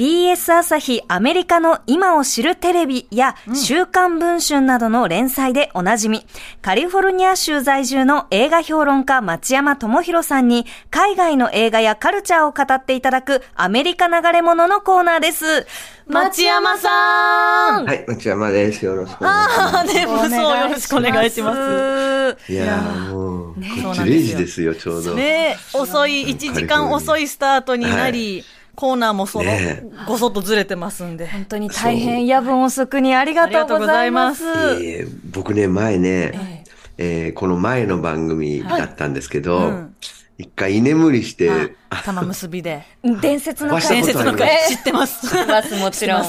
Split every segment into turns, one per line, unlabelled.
BS 朝日アメリカの今を知るテレビや週刊文春などの連載でおなじみ、カリフォルニア州在住の映画評論家町山智博さんに海外の映画やカルチャーを語っていただくアメリカ流れ物のコーナーです。町山さん
はい、町山です。よろしくお願いしま
ああ、ね、無双よろしくお願いします。
す。いやーもう、こ
そう
っち0
なんですよ
時ですよ、ちょうど。
ね遅い、1時間遅いスタートになり、コーナーもその
ね、
ごそっとずれてますんで。
本当に大変。夜分遅くにありがとうございます。
えー僕ね、前ね、えーこの前の番組だったんですけど、
うん
一回居眠りして、
あ玉結びで。
伝説の
伝説の回知ってます。
知ってます、もちろん。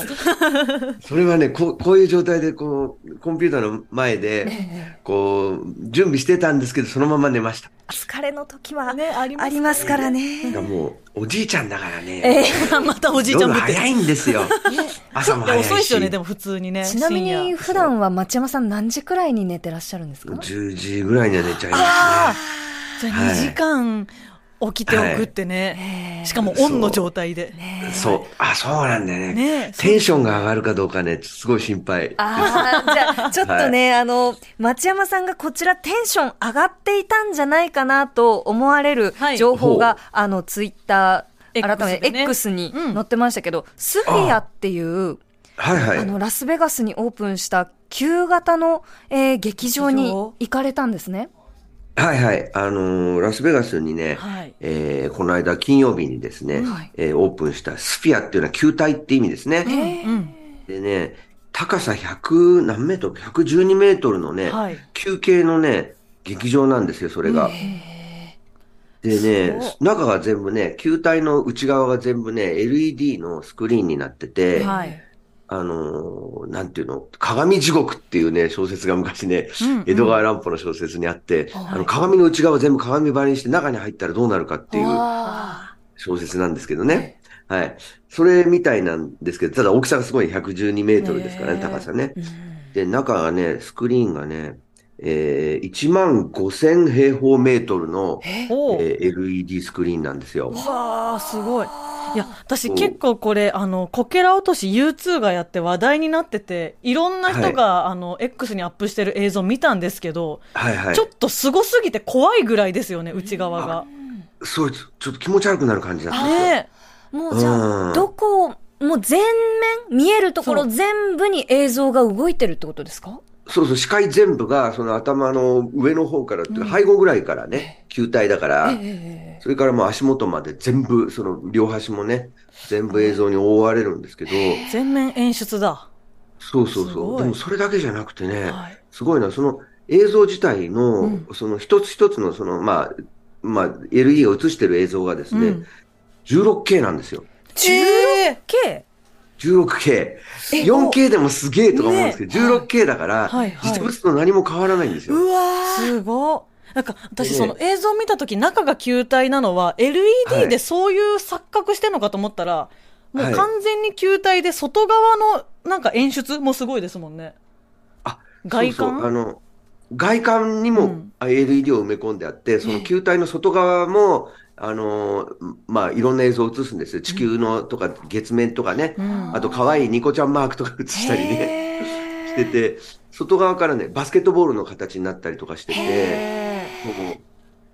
それはね、こうこういう状態で、こう、コンピューターの前で、こう、準備してたんですけど、そのまま寝ました。
疲れの時は
ねあります
からね。
もう、おじいちゃんだからね、
またおじいちゃん
早いんですよ。朝も早いし。
遅いですよね、でも普通にね。
ちなみに普段は町山さん何時くらいに寝てらっしゃるんですか
？10時ぐらいには寝ちゃいますね。
じゃあ2時間起きておくってね。しかもオンの状態で。
そう。あ、そうなんだよね。
ね
テンションが上がるかどうかね、すごい心配。
ああ、じゃあ、ちょっとね、あの、町山さんがこちらテンション上がっていたんじゃないかなと思われる
はい
情報が、
ほ
あの、ツイッター、改
X
めて
でね
X に
うん
載ってましたけど、スフィアっていう、
はいはい。
あの、ラスベガスにオープンした旧型の、えー劇場に行かれたんですね。
はいはい。あのーラスベガスにね、
はい
えーこの間金曜日にですね、
はい
えーオープンしたスフィアっていうのは球体って意味ですね。
うん。
でね、高さ100何メートル ?112 メートルのね、
はい
球形のね、劇場なんですよ、それが。でね、中が全部ね、球体の内側が全部ね、LED のスクリーンになってて、
はい。
あのーなんていうの、鏡地獄っていうね、小説が昔ね、
うんうん
江戸川乱歩の小説にあって、あの鏡の内側を全部鏡張りにして中に入ったらどうなるかっていう
あ
小説なんですけどね。はい。それみたいなんですけど、ただ大きさがすごい112メートルですからね、高さね。で、中がね、スクリーンがね、えー、1万5000平方メートルの、え？ー LED スクリーンなんですよ。
わあ、すごい。いや、私結構これ、あの、こけら落とし U2 がやって話題になってて、いろんな人が、あの、X にアップしてる映像見たんですけど、
はいはい。
ちょ。っとすごすぎて怖いぐらいですよね、内側が。
そう、ちょっと気持ち悪くなる感じだったんですよ。
ね
ーもうじゃ
うん。
あ、どこ、もう全面、見えるところ全部に映像が動いてるってことですか？
そうそう、視界全部が、その頭の上の方からっていうか、背後ぐらいからね、球体だから、それからもう足元まで全部、その両端もね、全部映像に覆われるんですけど、
全面演出だ。
そうそうそう。でもそれだけじゃなくてね、
はい
すごいな、その映像自体の、その一つ一つの、その、まあ、まあ、LED が映してる映像がですね、
うん
16K なんですよ。
K?
16K。4K でもすげえとか思うんですけど、16K だから、
はいはい
実物と何も変わらないんですよ。
すごっなんか、私
で
その映像見たとき中が球体なのは、
は
LED
い。
でそういう錯覚してんのかと思ったら、も
はい。
う完全に球体で外側のなんか演出もすごいですもんね。
あ、
外観？
そうそう。あの、外観にも LED を埋め込んであって、その球体の外側も、あのー、まあ、いろんな映像を映すんですよ。地球のとか月面とかね。
ん。
あと、可愛いニコちゃんマークとか映したりね、してて、外側からね、バスケットボールの形になったりとかしてて、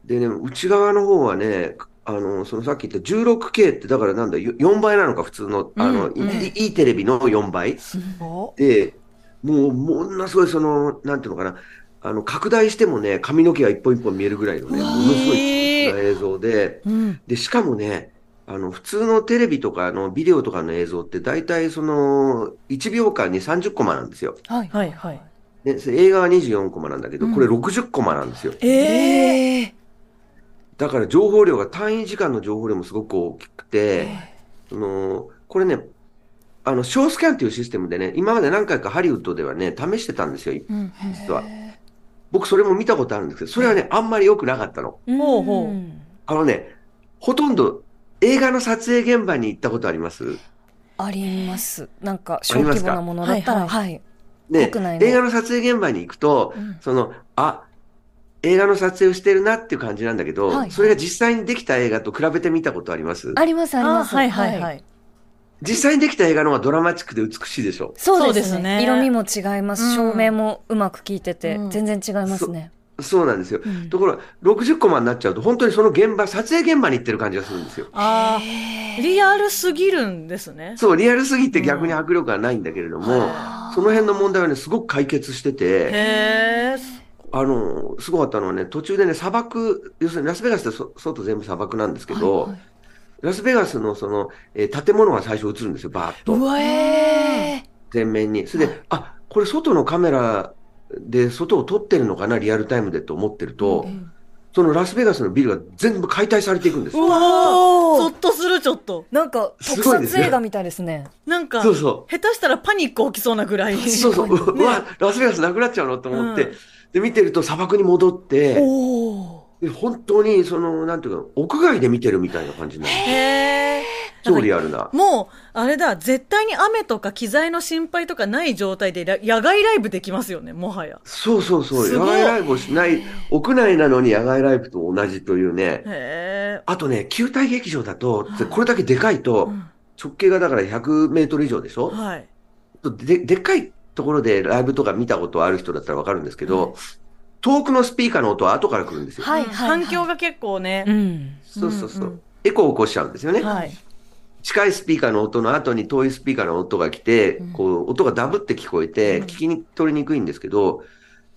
でね、内側の方はね、あの、そのさっき言った 16K ってだからなんだ、よ4倍なのか、普通の、あの、
うん
いいいいテレビの4倍。
お
で、もう、ものすごいその、なんていうのかな、あの、拡大してもね、髪の毛が一本一本見えるぐらいのね、ものすごいな映像で、
うん。
で、しかもね、あの、普通のテレビとかのビデオとかの映像って大体その、1秒間に30コマなんですよ。
はい。
はいはい。
映画は24コマなんだけど、これ60コマなんですよ。
ええ
え
だから情報量が単位時間の情報量もすごく大きくて、その、これね、あの、小スキャンっていうシステムでね、今まで何回かハリウッドではね、試してたんですよ、
うん。
実は。僕それも見たことあるんですけど、それはね、あんまり良くなかったの。
ほうほう
あのね、ほとんど映画の撮影現場に行ったことあります
あります。なんか、小
ありますか？
規模なものだったら、
はい
はい。
で、映画の撮影現場に行くと、その、あ、映画の撮影をしてるなっていう感じなんだけど、
はい
それが実際にできた映画と比べてみたことあります？
あります、あります。
はいはいはい。
実際にできた映画の方がドラマチックで美しいでしょ？
そうですね。
そうですね
色味も違います。
うん
照明もうまく効いてて、
うん
全然違いますね。
そうなんですよ。
うん
ところが、60コマになっちゃうと、本当にその現場、撮影現場に行ってる感じがするんですよ。
ああ、リアルすぎるんですね。
そう、リアルすぎて逆に迫力がないんだけれども、
は
その辺の問題はね、すごく解決してて、
へえ。
あの、すごかったのはね、途中でね、砂漠、要するにラスベガスってそ外全部砂漠なんですけど、
はいはい
ラスベガスのその、えー建物が最初映るんですよ、バーッと。
うわえー
全面に。それで、あ、これ外のカメラで外を撮ってるのかな、リアルタイムでと思ってると、そのラスベガスのビルが全部解体されていくんですよ。
うわー
おー
ゾッとする、ちょっと。
なんか、特撮映画みたいですね。
なんか、
そうそ
下手したらパニック起きそうなぐらい。
そうそう、うわ、ラスベガスなくなっちゃうのと思って、
うん
で、見てると砂漠に戻って、
お
で本当に、その、なんていうか、屋外で見てるみたいな感じになる。
へえ。
超リアルな。
もう、あれだ、絶対に雨とか機材の心配とかない状態でら野外ライブできますよね、もはや。
そうそうそう、野外ライブをしない、屋内なのに野外ライブと同じというね。
へえ。
あとね、球体劇場だと、これだけでかいと、直径がだから100メートル以上でしょ？
はい。
ででっかいところでライブとか見たことある人だったらわかるんですけど、遠くのスピーカーの音は後から来るんですよ。
はいはいはい
反響が結構ね。
うん。
そうそうそう。
うんうん
エコーを起こしちゃうんですよね。
はい。
近いスピーカーの音の後に遠いスピーカーの音が来て、こう、音がダブって聞こえて、聞きに取りにくいんですけど、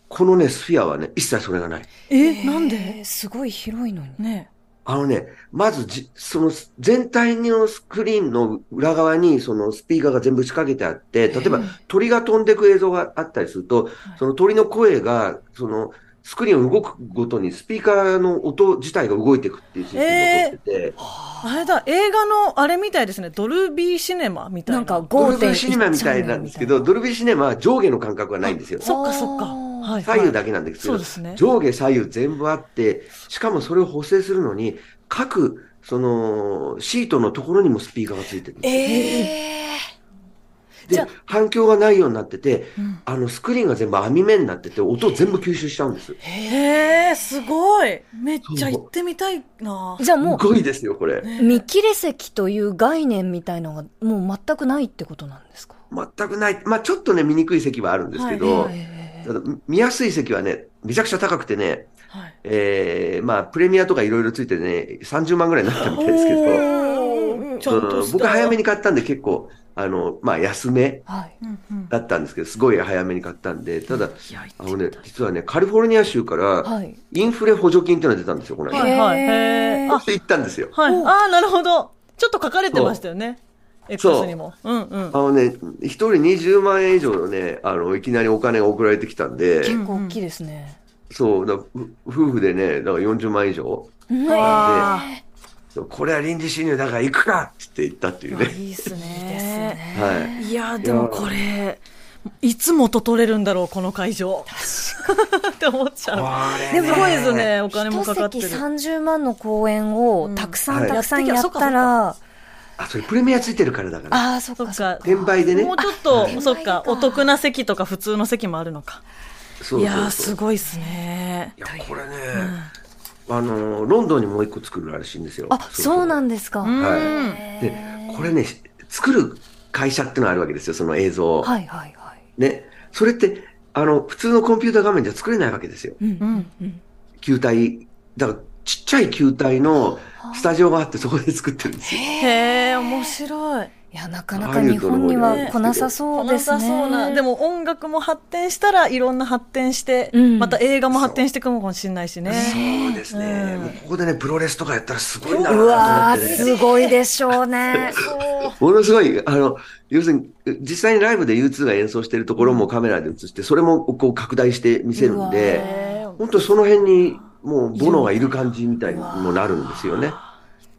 このね、スフィアはね、一切それがない。
え、なん
え
で？
ーすごい広いのに。
ね
あのね、まずじ、その全体のスクリーンの裏側にそのスピーカーが全部仕掛けてあって、例えば鳥が飛んでく映像があったりすると、その鳥の声が、そのスクリーンを動くごとにスピーカーの音自体が動いていくっていうシステムを取ってて、
あれだ、映画のあれみたいですね。ドルビーシネマみたいな。
なんか
ドルビー
5.1
シネマみたいなんですけど、ドルビーシネマは上下の感覚がないんですよ。
そっかそっか。はい。
左右だけなんですけど、
そうですね。
上下左右全部あって、しかもそれを補正するのに、各、その、シートのところにもスピーカーがついてるんですよ
えじゃ
で、反響がないようになってて、
うん
あの、スクリーンが全部網目になってて、音を全部吸収しちゃうんです。
へえ、すごい。めっちゃ行ってみたいな
ー。じゃあも
すごいですよ、これ。
う、見切れ席という概念みたいのがもう全くないってことなんですか？
全くない。まあちょっとね、見にくい席はあるんですけど、
はい
見やすい席はね、めちゃくちゃ高くてね、
はい。
えー、まあプレミアとかいろいろついてね、30万ぐらいになったみたいですけど、
ちょっと
うん
した。
僕早めに買ったんで結構、あの、まあ安め。だったんですけど、すごい早めに買ったんで、ただ、あのね、実はね、カリフォルニア州から、
はい。
インフレ補助金っていうのが出たんですよ、この間。
はいはい。へ
行ったんですよ。
はい。
お
ああ、なるほど。ちょっと書かれてましたよね。
そう
X にも。うんうん
あ。のね、一人20万円以上のね、あの、いきなりお金が送られてきたんで、
結構大きいですね。
そう、だふ夫婦でね、だから40万以上。
うん
わ
これは臨時収入だから行くかって言ったっていうね。
いい
です
ね。
ね。
はい。
いや、でもこれ、いつ元取れるんだろう、この会場。って思っちゃう。
で
すごいですね、お金もかかって
一
る。
席30万の公演をたくさ
うんん
たくさんやった
はい
ら、
あ、それプレミアついてるからだから。
ああ、そっ
か。
転売でね
もうちょっと、
い
そっか、お得な席とか普通の席もあるのか。
そうそうそう
いやー、すごいっすね。
いや、これね、あの、ロンドンにもう一個作るらしいんですよ。
あ、そうなん
で
ですか。
うん
はいで、これね、作る会社ってのがあるわけですよ、その映像を。
はいはいはい。
ね。それって、あの、普通のコンピュータ画面じゃ作れないわけですよ。
うんうんうん。
球体。だから、ちっちゃい球体のスタジオがあって、そこで作ってるんですよ。
へえ、面白い。
いや、なかなか日本には来なさそうですね。
来なさそうな。でも音楽も発展したらいろんな発展して、
うん
また映画も発展していくかもしれないしね。
そうですね。
うん
もうここでね、プロレスとかやったらすごいな
う
と
わー、
思ってね。
すごいでしょうね。
ものすごい、あの、要するに、実際にライブで U2 が演奏してるところもカメラで映して、それもこう拡大して見せるんで、本当にその辺にもうボノがいる感じみたいにもなるんですよね。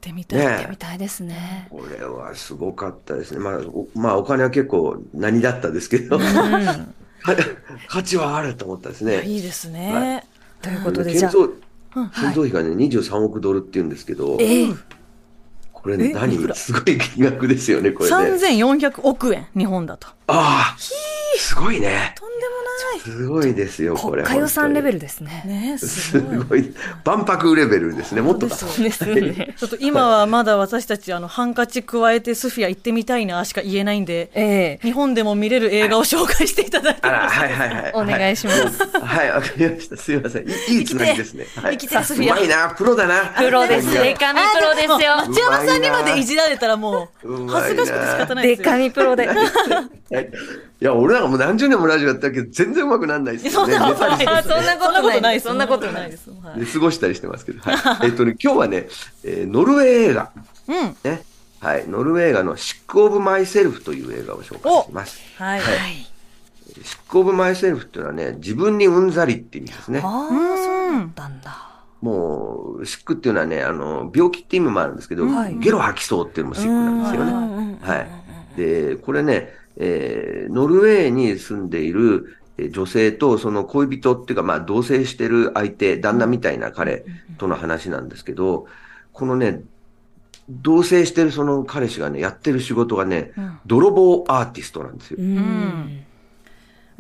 行ってみたい。
ね
行ってみたいですね。
これはすごかったですね。まあ、おまあ、お金は結構何だったですけど、価値はあると思ったですね。
いいですね。
ということで、じゃあ、
建造費がね、23億ドルって言うんですけど、
ええ
これ何？すごい金額ですよね、これね。
3400億円、日本だと。
ああ、すごいね。
とんでも
すごいですよ、これ。
国家予算レベ
ル。
ルですね。
ねす
す
ごい。
万博レベルですね。もっとだ。
ですね。
ちょっと今はまだ私たち、あの、ハンカチ加えてスフィア行ってみたいなしか言えないんで、
ええ
日本でも見れる映画を紹介していただいて。
はいはいはい。
お願いします。
はい、わかりました。すいません。いいいいつなぎですね。はい。
生きてるソフィア
うまいな、プロだな。
プロです。デカミプロですよ。
町山さんにまでいじられたらもう、
うまいな
恥ずかしくて仕方ないですよ。
デカミプロで。
はいいや、俺なんかもう何十年もラジオやったけど、全然うまくならないですよね。
そんなことないです
あそんなことないです
そんなことないです。で
過ごしたりしてますけど。はい。えっとね、今日はね、えーノルウェー映画。
うん。
ね。はい。ノルウェー映画のシック・オブ・マイ・セルフという映画を紹介します。
はい。
はいシック・オブ・マイ・セルフっていうのはね、自分にうんざりって意味ですね。
ああ、そうだったんだ。
もう、シックっていうのはね、あの、病気って意味もあるんですけど、
はい
ゲロ吐きそうっていうのもシックなんですよね。
うん
はい。で、これね、えーノルウェーに住んでいるえー女性とその恋人っていうか、まあ同棲してる相手、旦那みたいな彼との話なんですけど、このね、同棲してるその彼氏がね、やってる仕事がね、
うん
泥棒アーティストなんですよ。
うん。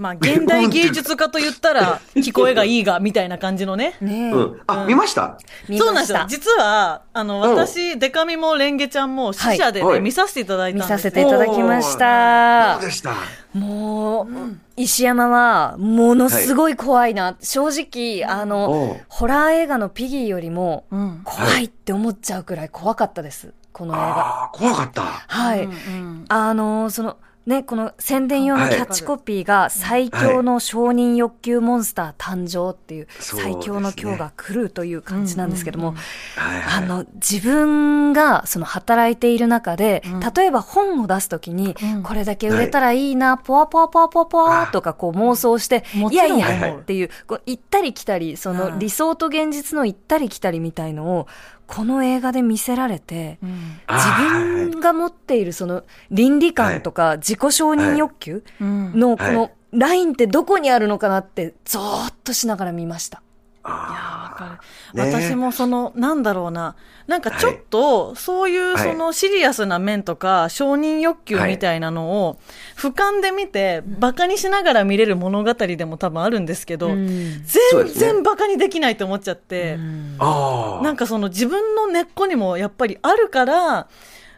まあ、現代芸術家と言ったら、聞こえがいいが、みたいな感じのね。
ねえ。
うん。あ、見ました？
見
そうなんですよ。実は、あの、
うん
私、デカミもレンゲちゃんも、死者でね、
はい
見させていただいたんです
見させていただきました
どう。でした
もう、石山は、ものすごい怖いな。正直、あ
お
の
う、
ホラー映画のピギーよりも、
うん。
怖いって思っちゃうくらい怖かったです。この映画。
ああ、怖かった。
はい。
うん
あのーその、ね、この宣伝用のキャッチコピーが、最強の承認欲求モンスター誕生っていう、最強の今日が来るという感じなんですけども。あの、自分がその働いている中で、
うん。
例えば本を出すときに、
うん。
これだけ売れたらいいな、ポワポワポワポワポワとかこう妄想して、いやいやっていう、こう行ったり来たり、その理想と現実の行ったり来たりみたいのを、この映画で見せられて、
うん。
あ
自
ー
分が持っているその倫理観とか自己承認欲求のこのラインってどこにあるのかなってゾーッとしながら見ました。
いやかる。
ね。
私もその、なんだろうな。なんかちょっと、そういう
はい。
そのシリアスな面とか、承認欲求みたいなのを、俯瞰で見て、バカにしながら見れる物語でも多分あるんですけど、
うん。
全然バカにできないと思っちゃって。なんかその自分の根っこにもやっぱりあるから、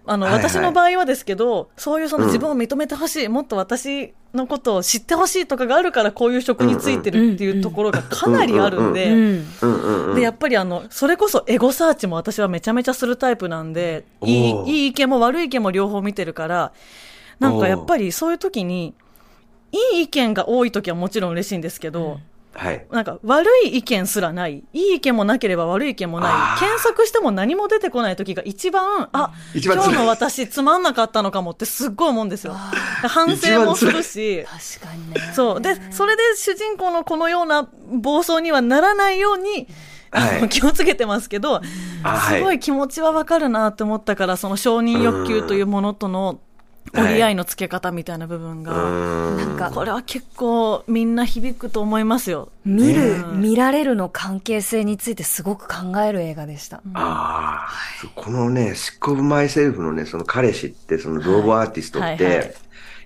あの、
はいはい。
私の場合はですけど、そういうその
うん
自分を認めてほしい、もっと私のことを知ってほしいとかがあるから、こういう職についてるっていうところがかなりあるん
う
で、
ん
うんうんうん。
で、やっぱりあの、それこそエゴサーチも私はめちゃめちゃするタイプなんで、いいいい意見も悪い意見も両方見てるから、なんかやっぱりそういう時に、いい意見が多い時はもちろん嬉しいんですけど、
はい。
なんか悪い意見すらない、いい意見もなければ悪い意見もない。検索しても何も出てこない時が一番、あ、
一番
今日の私つまんなかったのかもってすっごい思うんですよ。反省もするし、
確かにね。
そう。で、それで主人公のこのような暴走にはならないように、あの
はい
気をつけてますけど、すごい気持ちはわかるなって思ったから、その承認欲求というものとの折り合いのつけ方みたいな部分
う
が、
ーん。
なんか
これは結構みんな響くと思いますよ。
見る、
うん
見られるの関係性についてすごく考える映画でした。
ああ、そうこのね、シック・オブ・マイ・セルフのね、その彼氏って、そのローボアーティストって、
はい
い
はいは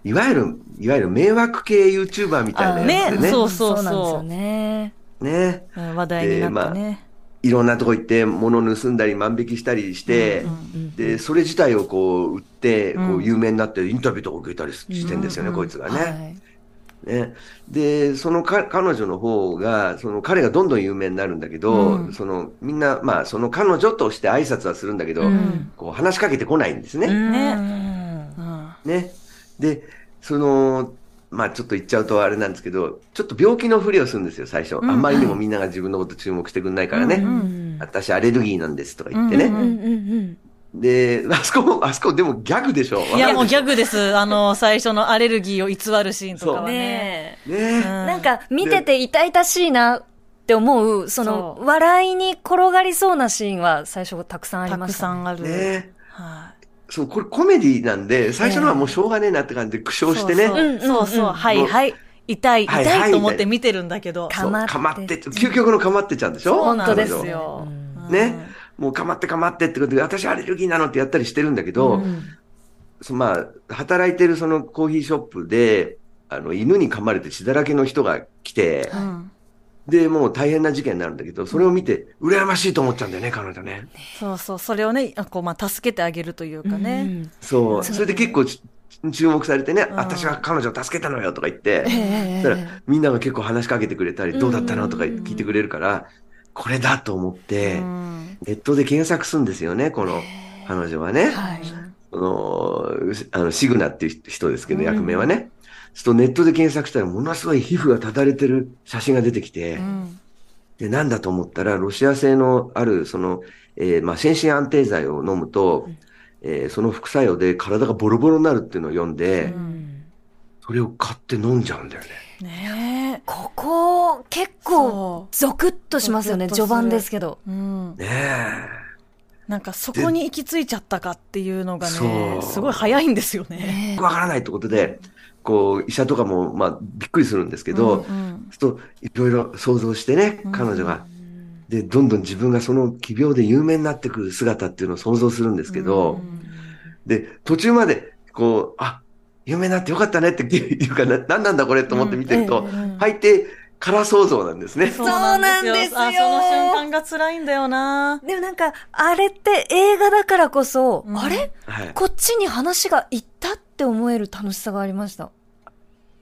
い
わゆる、いわゆる迷惑系 YouTuber みたいなやつでね。
ねそうそうそう
なんですよね。
ね。
うん話題になってね。
いろんなとこ行って物盗んだり万引きしたりして、で、それ自体をこう売って、こ
う
有名になってインタビューとか受けたりしてんですよね、こいつがね。
はい。
ね。で、そのか彼女の方が、その彼がどんどん有名になるんだけど、
うん。
そのみんな、まあその彼女として挨拶はするんだけど、
うん。
こう話しかけてこないんですね。
ね
ね。
うん。
ね。で、その、まあちょっと言っちゃうとあれなんですけど、ちょっと病気のふりをするんですよ、最初。
ん
あんまりにもみんなが自分のこと注目してくんないからね。
うん
私アレルギーなんですとか言ってね。
うん
うんうん
で、あそこ、あそこでもギャグでしょ。
いや、もうギャ
グ。
グです。あの、最初のアレルギーを偽るシーンとかは
うん。
ね。
ねえ。
ね、
なんか見てて痛々しいなって思う、その笑いに転がりそうなシーンは最初たくさんあり
たく
ましたね。
さんある。
ね
は
そう、これコメディなんで、最初のはもうしょうがねえなって感じで苦笑してね。
そうそう
うんうんうん
そうそう。はいはい。痛い、
はいはい
痛いと思って見てるんだけど。
かまって
かまって、究極のかまってちゃんでしょ？
そうなんですよ。
ね？もうかまってかまってってことで、私アレルギーなのってやったりしてるんだけど、
うん
そのまあ、働いてるそのコーヒーショップで、あの、犬に噛まれて血だらけの人が来て、
うん
で、もう大変な事件になるんだけど、それを見て、羨ましいと思っちゃうんだよね、彼女ね。
そうそう、それをね、あこう、まあ、助けてあげるというかね。
うん
そう。
そ
れで結構ち注目されてね、
ん
私は彼女を助けたのよとか言って、
え
そしたらみんなが結構話しかけてくれたり、どうだったのとか聞いてくれるから、これだと思って
う、ん
ネットで検索するんですよね、この彼女はね。
はい。
その、あの、シグナっていう人ですけど、
うん
役名はね。ちょっとネットで検索したら、ものすごい皮膚がただれてる写真が出てきて、
うん
で、なんだと思ったら、ロシア製のある、その、えーまあ、心身安定剤を飲むと、えーその副作用で体がボロボロになるっていうのを読んで、
うん
それを買って飲んじゃうんだよね。
ね
ここ、結
え。
構、
そ
ゾクッとしますよね。序盤ですけど。
う。うん。
ねえ。
なんかそこに行き着いちゃったかっていうのがねすごい早いんですよね。
わからないってことで、こう、医者とかも、まあ、びっくりするんですけど、
うんうん。
ちょっと、いろいろ想像してね
うん、
彼女が。で、どんどん自分がその奇病で有名になってくる姿っていうのを想像するんですけど、で、途中まで、こう、あ、有名になってよかったねっていうか、な、なんなんだこれと思って見てると、
うん
大抵、空想像なんですね。
そうなんですよ。
そうなんですよ
あその瞬間が辛いんだよな。
でもなんか、あれって映画だからこそ、
うん
あれ？
はい。
こっちに話が行ったって思える楽しさがありました。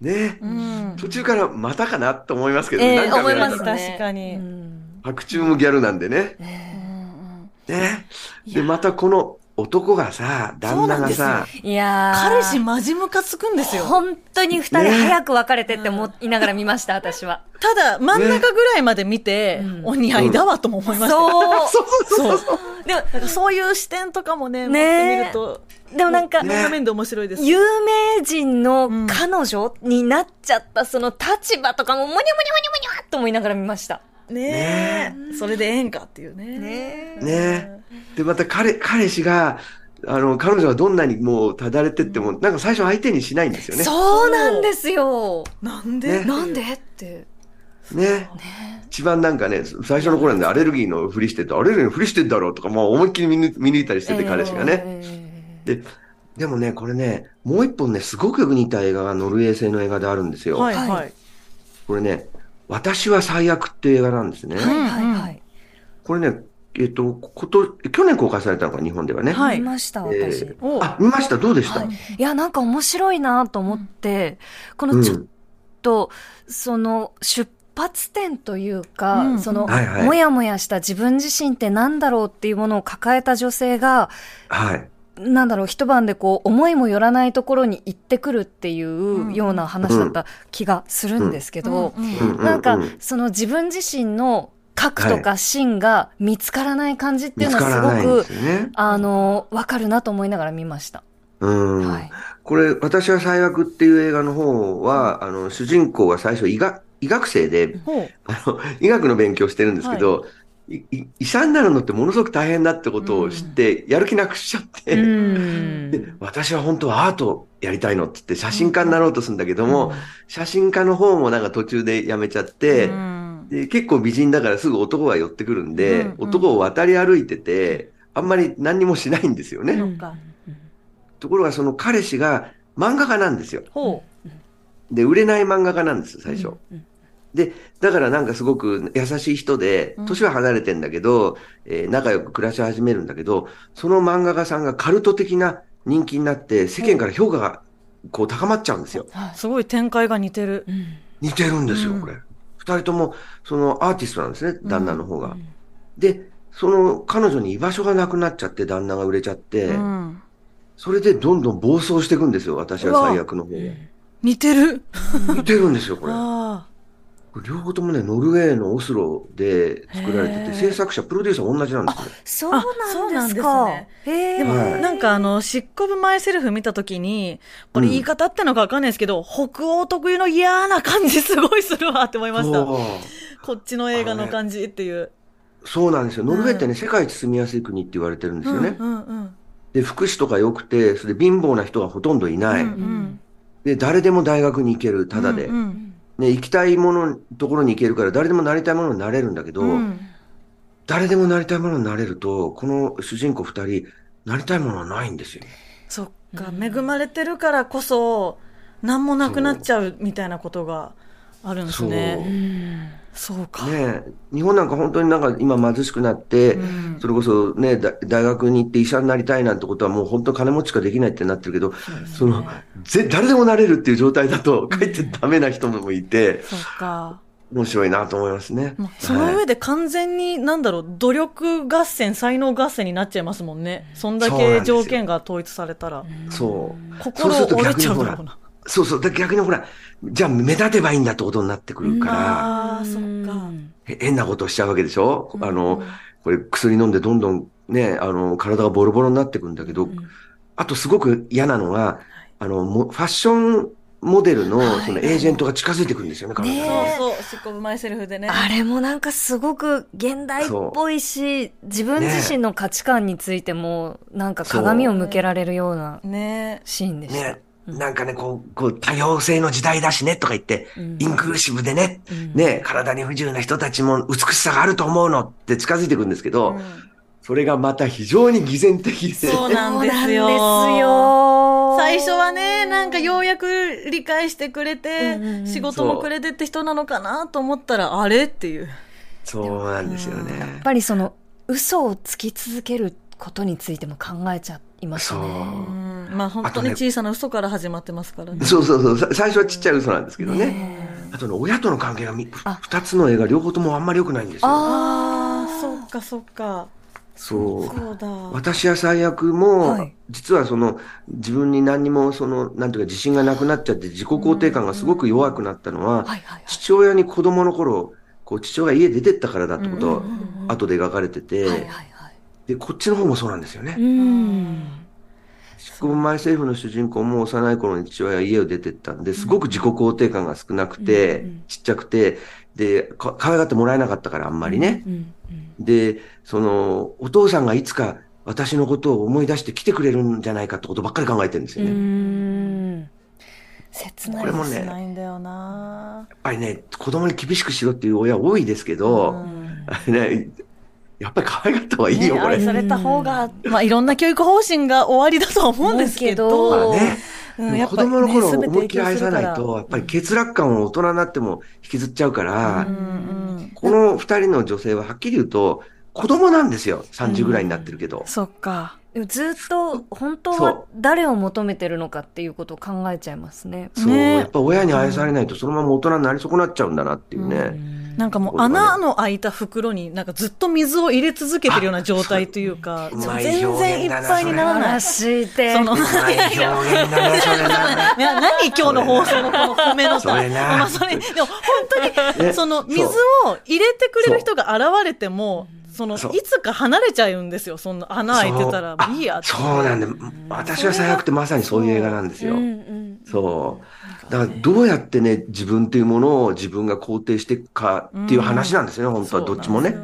ね
うん。
途中からまたかなと思いますけど、
ええ
何回も
思いますね。
確かに
うん
白昼もギャルなんでね。
え
ね。
いや
で、またこの男がさ、旦那がさ、
えいやー
彼氏マジムカつくんですよ。
本当に二人
ね
早く別れてって思いながら見ました、私は。
ただ、真ん中ぐらいまで見て、
うん
お似合いだわとも思いました。
そう。
そうそうそう。
でも、
なんかそういう視点とかもね、持って
ね
みると、
でもなんか、
面で面白いです。
有名人の彼女になっちゃったその立場とかも、もにゃもにゃもにゃもにゃと思いながら見ました。
ねえ。それでええんかっていうね。
ね
ねで、また彼、彼氏が、あの、彼女はどんなにもうただれてっても、なんか最初相手にしないんですよね。
そうなんですよ。
なんで、
ね
なんで？って。
ね。一番なんかね、最初の頃なんでアレルギーのふりしてて、アレルギーのふりしてんだろうとか、もう思いっきり見抜見抜いたりしてて、彼氏がね。
え
で、でもね、これね、もう一本ね、すごく似た映画がノルウェー製の映画であるんですよ。
はいは。
はい
これね、私は最悪っていう映画なんですね。
ーはいはいはい。
これね、えっと、こと、去年公開されたのか、日本ではね。
はい
見ました、
え
私。
ー
お
あ、見ましたどうでした、
はい、いや、なんか面白いなと思って、このちょっ
うん
と、その、出発点というか、
うん
その、
はいはい
もやもやした自分自身って何だろうっていうものを抱えた女性が、
はい。
なんだろう、一晩でこう、思いもよらないところに行ってくるっていうような話だった気がするんですけど、なんか
うん、
その自分自身の核とか芯が見つからない感じっていうのはすごく。あの、わかるなと思いながら見ました。
うん。
はい。
これ、私は最悪っていう映画の方は、あの、主人公が最初医学、医学生で、
ほう。
あの、医学の勉強してるんですけど、いい医者になるのってものすごく大変だってことを知って、やる気なくしちゃって、
うん。
で私は本当はアートやりたいのって言って写真家になろうとするんだけども、写真家の方もなんか途中でやめちゃって、
うん。
で結構美人だからすぐ男が寄ってくるんで、
うん。うん
男を渡り歩いてて、あんまり何にもしないんですよね。ところがその彼氏が漫画家なんですよ。
ほ
で、売れない漫画家なんです、最初。
うん
で、だからなんかすごく優しい人で
うん、
年は離れてんだけど、えー仲良く暮らし始めるんだけど、その漫画家さんがカルト的な人気になって、世間から評価がこう高まっちゃうんですよ。
う。すごい展開が似てる。
うん
似てるんですよ、
うん
これ。二人とも、そのアーティストなんですね、旦那の方が。
うん
で、その彼女に居場所がなくなっちゃって、旦那が売れちゃって、
うん。
それでどんどん暴走していくんですよ、私は最悪の方が。
似てる。
似てるんですよ、これ。両方ともね、ノルウェーのオスロで作られてて、制作者、プロデューサー同じなんですね。
そうなん
そうなんです
か。
ね
へえ。
でも、
はい
なんかあの、しっこぶ前セルフ見たときに、これ言い方ってのかわかんないですけど、北欧特有の嫌な感じすごいするわって思いました。こっちの映画の感じっていう。
そうなんですよ。ノルウェーってね、
うん
世界一住みやすい国って言われてるんですよね。
うんうんうん。
で、福祉とか良くて、それで貧乏な人がほとんどいない。
うんうん
で、誰でも大学に行ける、ただで。
うんうん
ね、行きたいもの、ところに行けるから、誰でもなりたいものになれるんだけど、
うん
誰でもなりたいものになれると、この主人公二人、なりたいものはないんですよ。
そっか、恵まれてるからこそ、何もなくなっちゃうみたいなことがあるんですね。そうか。
ね日本なんか本当になんか今貧しくなって、
うん
それこそね、だ大学に行って医者になりたいなんてことはもう本当金持ちしかできないってなってるけど、その、ぜ誰でもなれるっていう状態だと、かえってダメな人もいて、
そうか。
面白いなと思いますね。
まあその
はい
上で完全に、なんだろう、努力合戦、才能合戦になっちゃいますもんね。そんだけ条件が統一されたら。
そう。
心折れちゃうだろうな。
そうそう。だ逆にほら、じゃあ目立てばいいんだってことになってくるから、
ああ、そっか。
へ変なことをしちゃうわけでしょ？あの、これ薬飲んでどんどんね、あの、体がボロボロになってくんだけど、あとすごく嫌なのが、あの、もファッションモデルのそのエージェントが近づいてくるんですよね、体に。
ね
そうそう、しっこぶ前セルフでね。
あれもなんかすごく現代っぽいし、自分自身の価値観についても、なんか鏡を向けられるような
ね。
シーンでした。
ね、なんかね、こう、こう、多様性の時代だしね、とか言って、
うん。
インクルーシブでね、
うん。
ね、体に不自由な人たちも美しさがあると思うのって近づいてくるんですけど、それがまた非常に偽善的で、
そうなんですよ。最初はね、なんかようやく理解してくれて、
うんうんうん。
仕事もくれてって人なのかなと思ったら、あれっていう。
そうなんですよね。
やっぱりその、嘘をつき続けることについても考えちゃいました
そう。
ね。
うんまあ本当に小さな嘘から始まってますからね。
そうそうそう。さ最初はちっちゃい嘘なんですけどね。あとね、親との関係がみ
あ
二つの映画両方ともあんまり良くないんですよ。
ああ、そっかそっか。
そう。
そうだ。
私は最悪も、
はい
実はその自分に何にもその、なんていうか自信がなくなっちゃって自己肯定感がすごく弱くなったのは。父親に子供の頃、こう父親が家出てったからだってこと後で描かれてて。で、こっちの方もそうなんですよね。
うん。
執行前政府の主人公も幼い頃に父親が家を出てったんで、すごく自己肯定感が少なくて、
うん。うん。
ちっちゃくて、で、か可愛がってもらえなかったからあんまりね。
うん。うん。
で、その、お父さんがいつか私のことを思い出して来てくれるんじゃないかってことばっかり考えてるんです
う
よね。
切ない
これもね
ないんだよな。
っぱりね、子供に厳しくしろっていう親多いですけど、
うん。
ね、やっぱり可愛がった方がいいよ、
ね
これ。
愛された方が、まあいろんな教育方針が終わりだとは思うんですけど。
まあね、子供の頃思いっきり愛さないと、やっぱり欠落感を大人になっても引きずっちゃうから、
うんうん
この二人の女性ははっきり言うと、子供なんですよ。30ぐらいになってるけど。
そっか。
ずっと本当は誰を求めてるのかっていうことを考えちゃいますね。
そう、
ね
やっぱ親に愛されないとそのまま大人になり損なっちゃうんだなっていうね。
なんかもう穴の開いた袋になんかずっと水を入れ続けてるような状態というか、全然いっぱいにならない。
しいて。
その、何今日の放送のこの褒めの歌。
それな
まあそれ、でも本当に、
ね
その水を入れてくれる人が現れても、その、いつか離れちゃうんですよ。そんな穴開いてたらいいや。
そうなんだ。私は最悪ってまさにそういう映画なんですよ。そう。だからどうやってね、自分っていうものを自分が肯定していくかっていう話なんですよね、本当はどっちもね。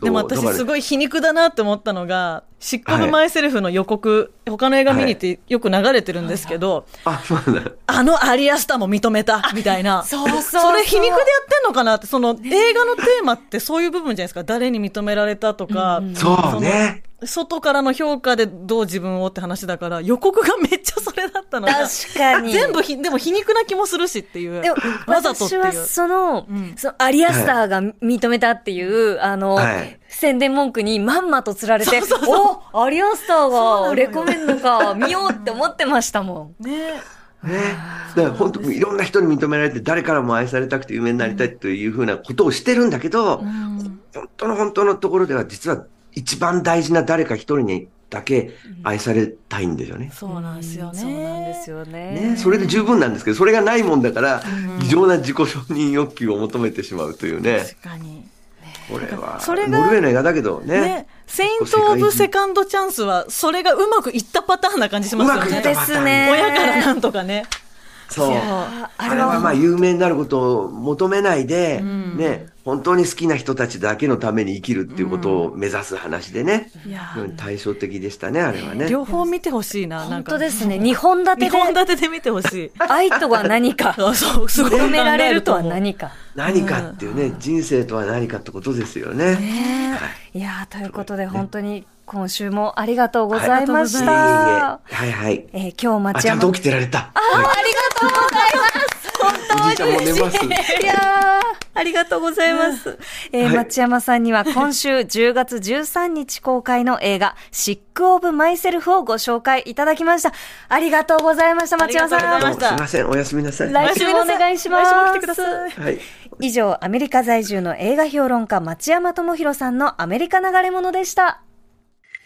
でも私すごい皮肉だなって思ったのが、シッコブマイセルフの予告、他の映画見に行ってよく流れてるんですけど、
あ、そうなんだ。
あのアリアスターも認めた、みたいな。
そうそうそう
それ皮肉でやってんのかなって、その映画のテーマってそういう部分じゃないですか。誰に認められたとか、
そうね。
外からの評価でどう自分をって話だから、予告がめっちゃそれだったのが。
確かに。
全部ひ、でも皮肉な気もするしっていう。
でも、
わざとっていう。
私はその、
うん
そのアリアスターが認めたっていう、あの、
はい
宣伝文句にまんまと釣られて、
そうそうそう
おアリアスターがレコメンドか、見ようって思ってましたもん。
ね
ね。だから本当いろんな人に認められて誰からも愛されたくて有名になりたいというふうなことをしてるんだけど、
うん
本当の本当のところでは実は一番大事な誰か一人にだけ愛されたいんですよね。
そうなんですよね。
そうなんですよね。
ね、それで十分なんですけど、それがないもんだから、異常な自己承認欲求を求めてしまうというね。
確かに。
これは、
それが
ノルウェーの映画だけどね。
ね、セイント・オブ・セカンド・チャンスは、それがうまくいったパターンな感じしますよね。
うまくいった
ですね。
親からなんとかね。
そう。
あ
あれはまあ有名になることを求めないで、
ん
ね、本当に好きな人たちだけのために生きるっていうことを目指す話でね。
いや
うん対照的でしたね、あれはね。
両方見てほしいな、なん
本
か。
当ですね。2本立て
二本
で、
立てで見てほしい。
愛とは何か、
あ そう、すごい考え
認められるとは何か。
何かっていうね、人生とは何かってことですよね。
ね
はい
いやーということで本当に今週もありがとうございました。
はいはい。
えー今日
あ、
町山
ちゃんと起きてられた。
あーありがととうございます。本当
おじいちゃんも寝ます
いやー、ありがとうございます。えー
はい
町山さんには今週 10月13日公開の映画、シックオブマイセルフをご紹介いただきました。ありがとうございました、町山さん。
ありがとうございました
すいません、おやすみなさい。
来週もお願いします。
来週も来てください。
はい。
以上、アメリカ在住の映画評論家町山智博さんのアメリカ流れ物でした。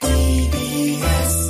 TBS